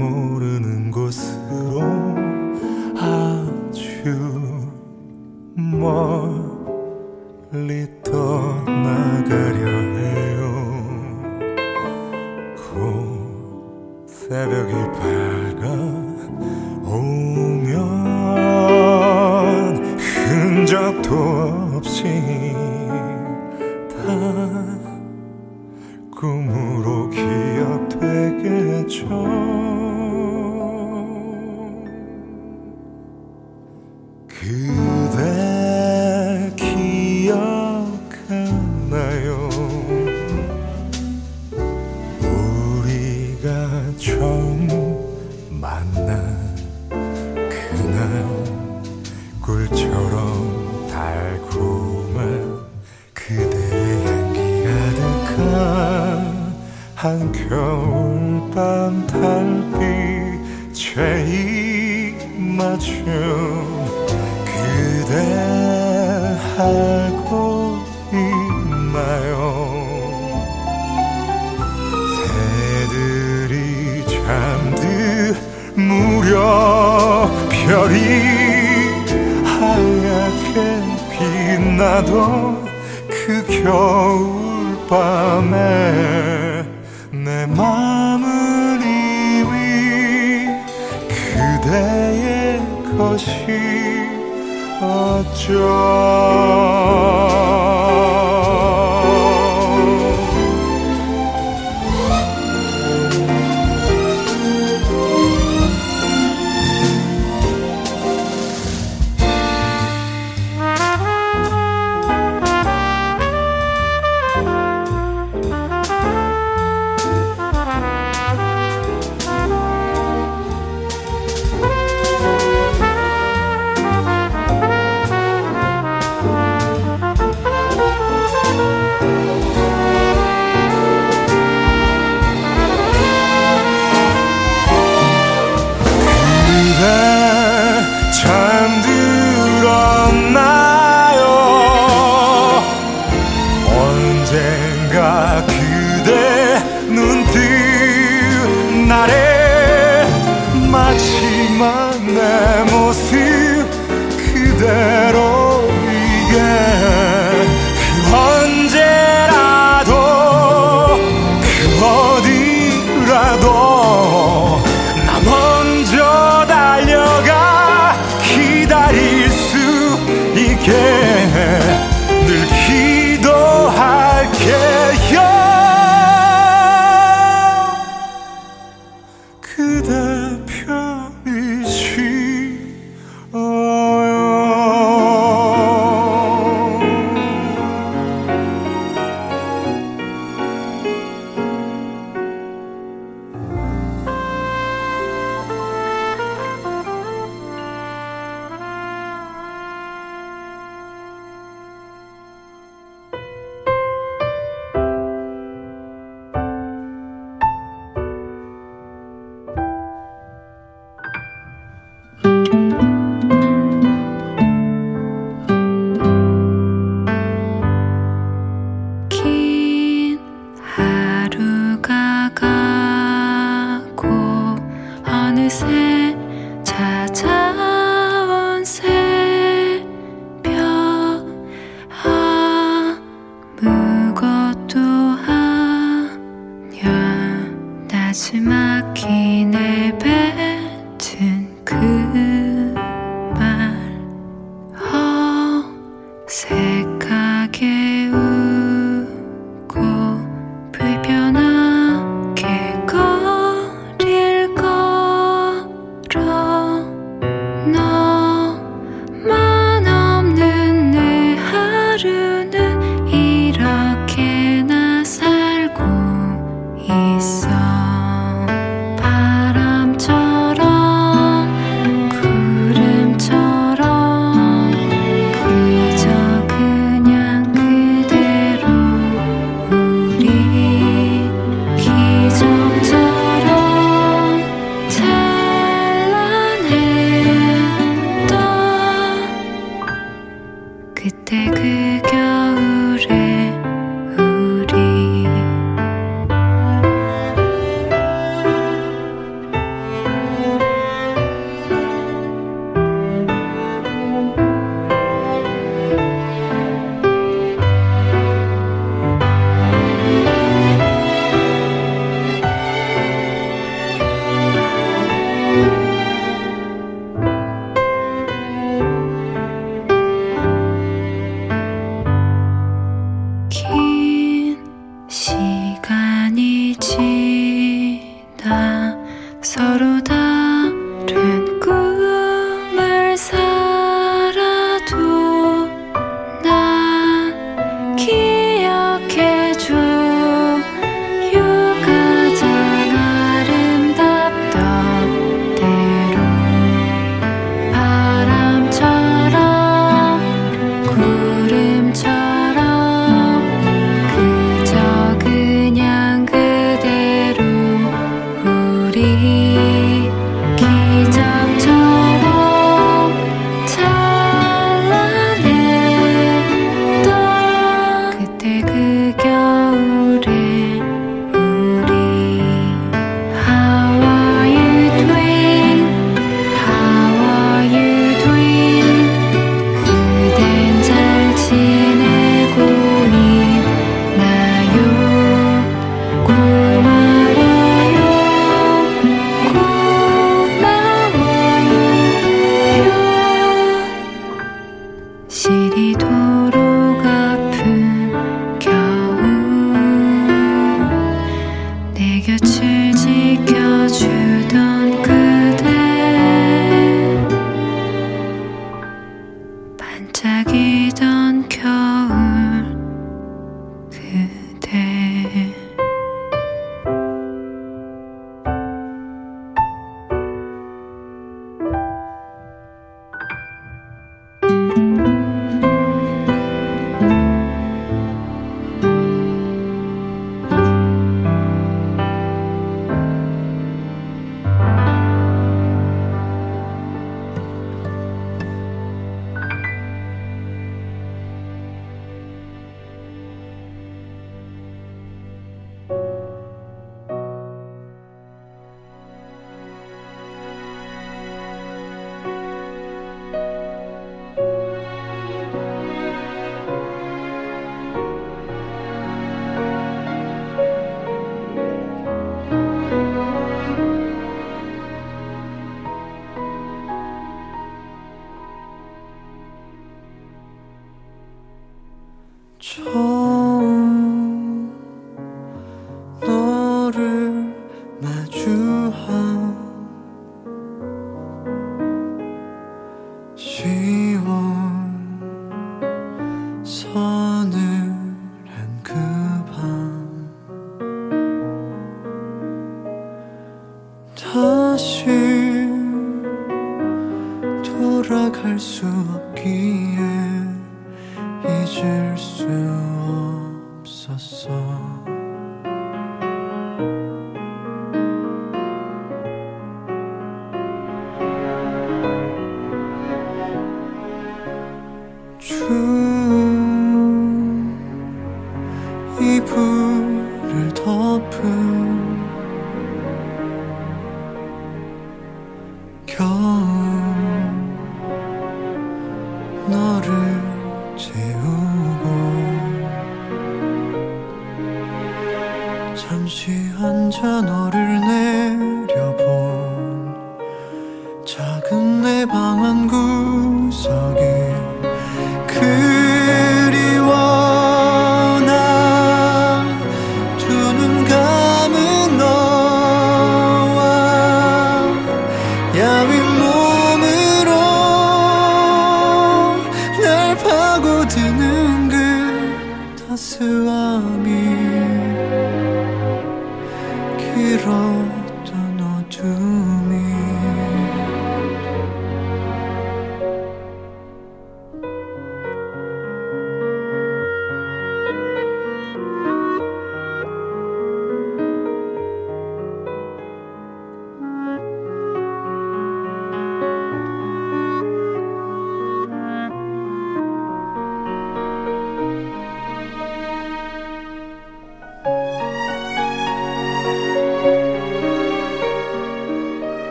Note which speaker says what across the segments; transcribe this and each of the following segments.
Speaker 1: 모르 그대의 것이 어쩌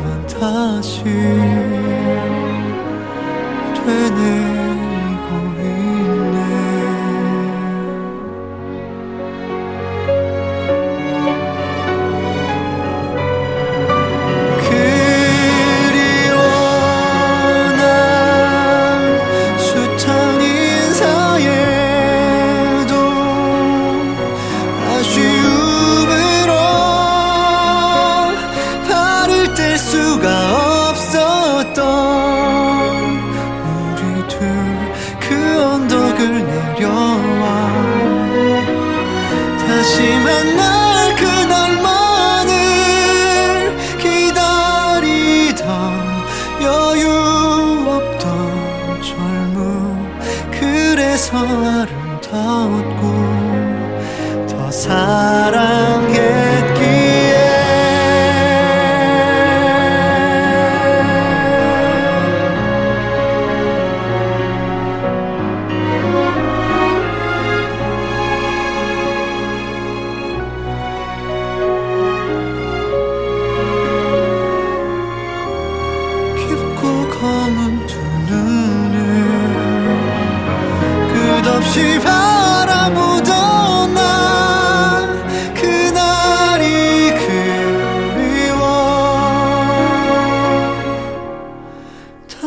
Speaker 1: 사람은 다시
Speaker 2: 되네.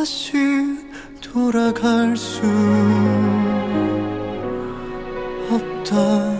Speaker 2: 다시 돌아갈 수
Speaker 3: 없다.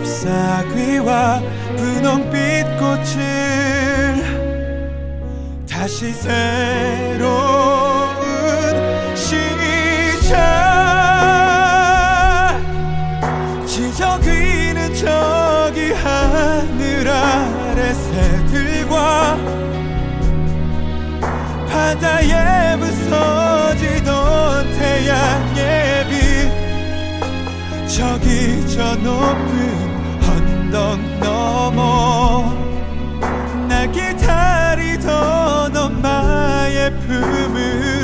Speaker 3: 잎사귀와 분홍빛 꽃을 다시 새로운 시작 지저귀는 저기 하늘 아래 새들과 바다에 부서지던 태양의 빛. 저기 저 높은 hep ümit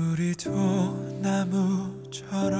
Speaker 3: 우리 도 나무처럼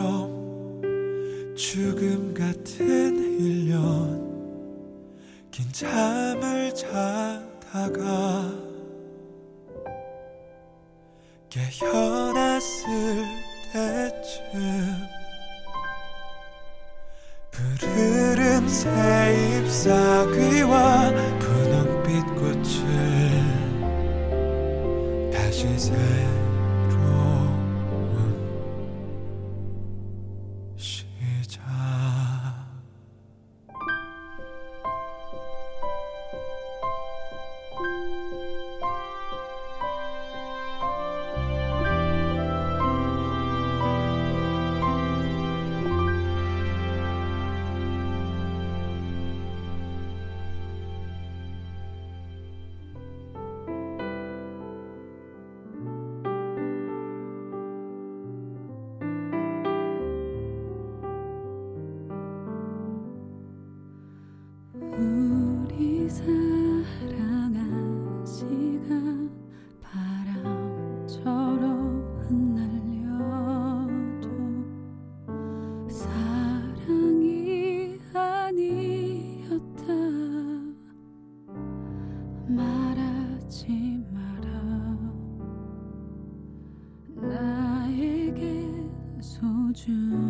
Speaker 4: 말하지 마라. 나에게 소중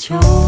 Speaker 3: 秋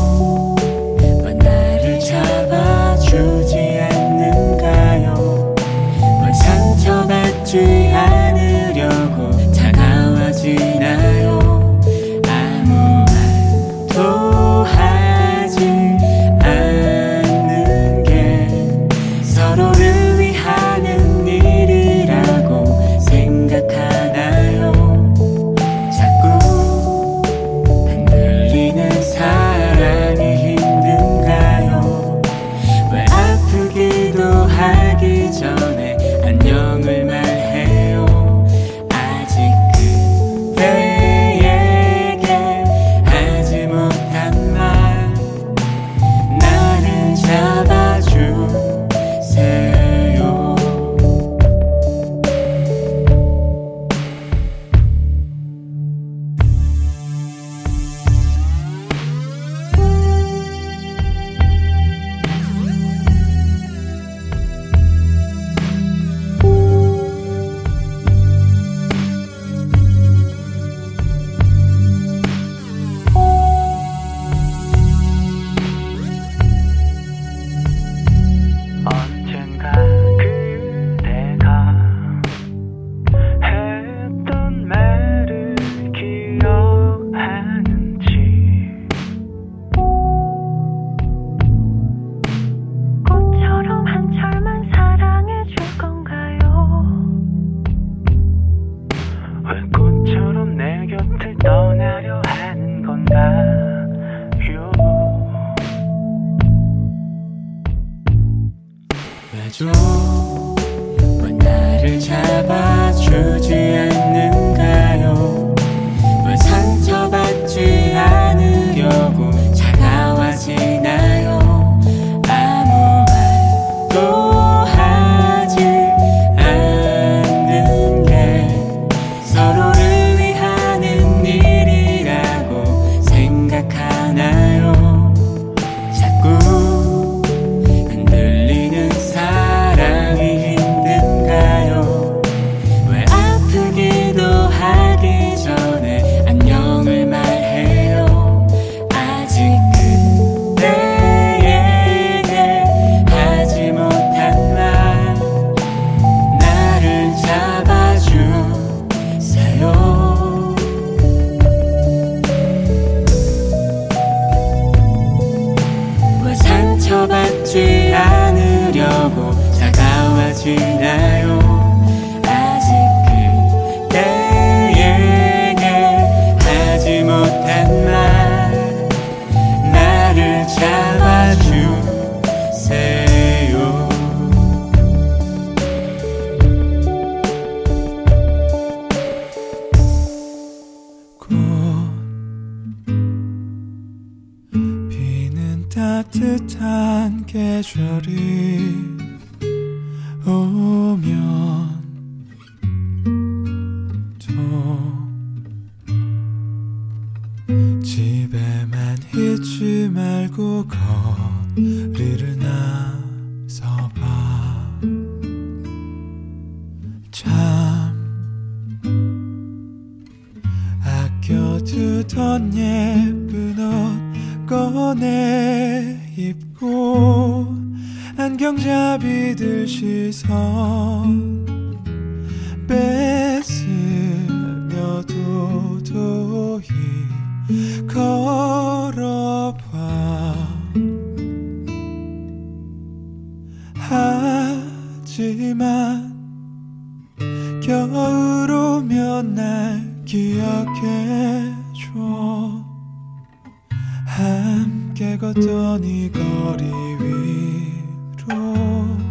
Speaker 3: 걷던 이 거리 위로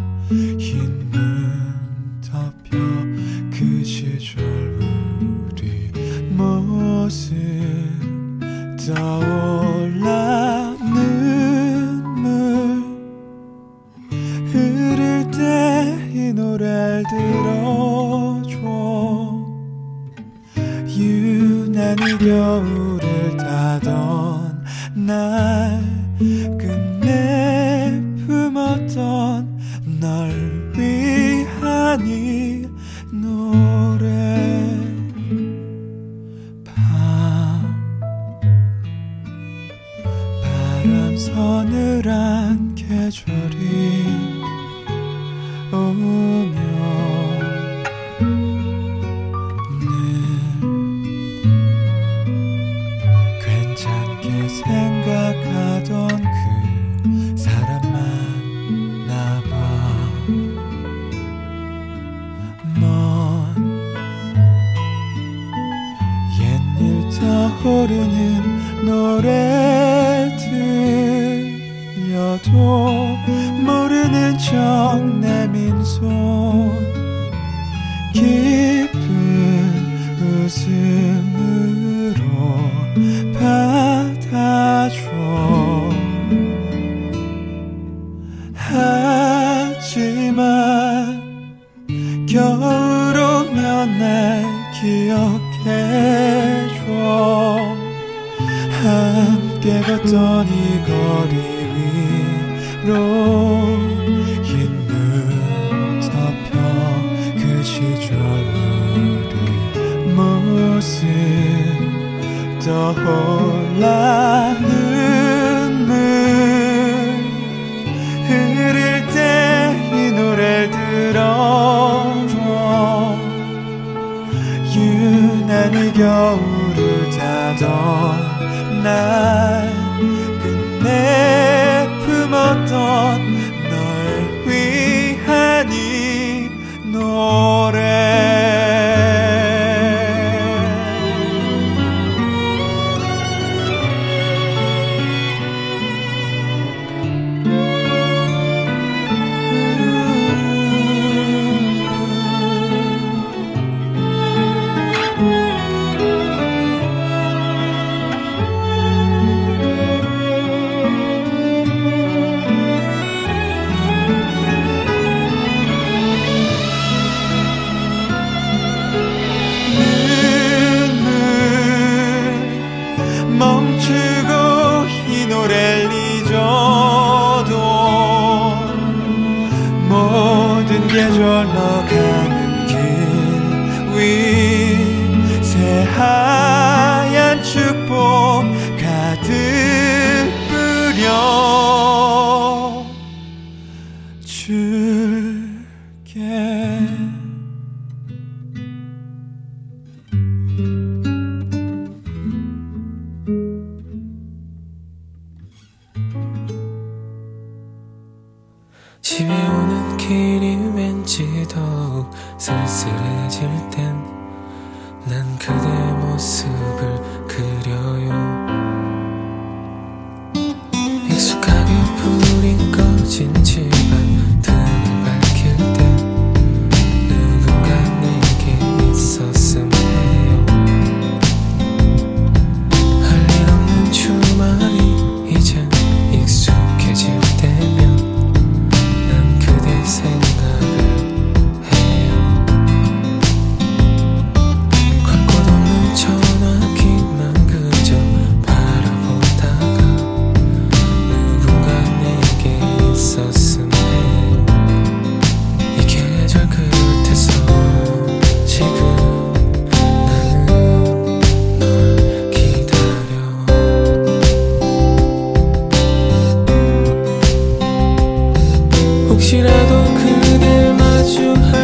Speaker 3: 봤더니 거 혹시라도
Speaker 5: 그댈
Speaker 6: 마주하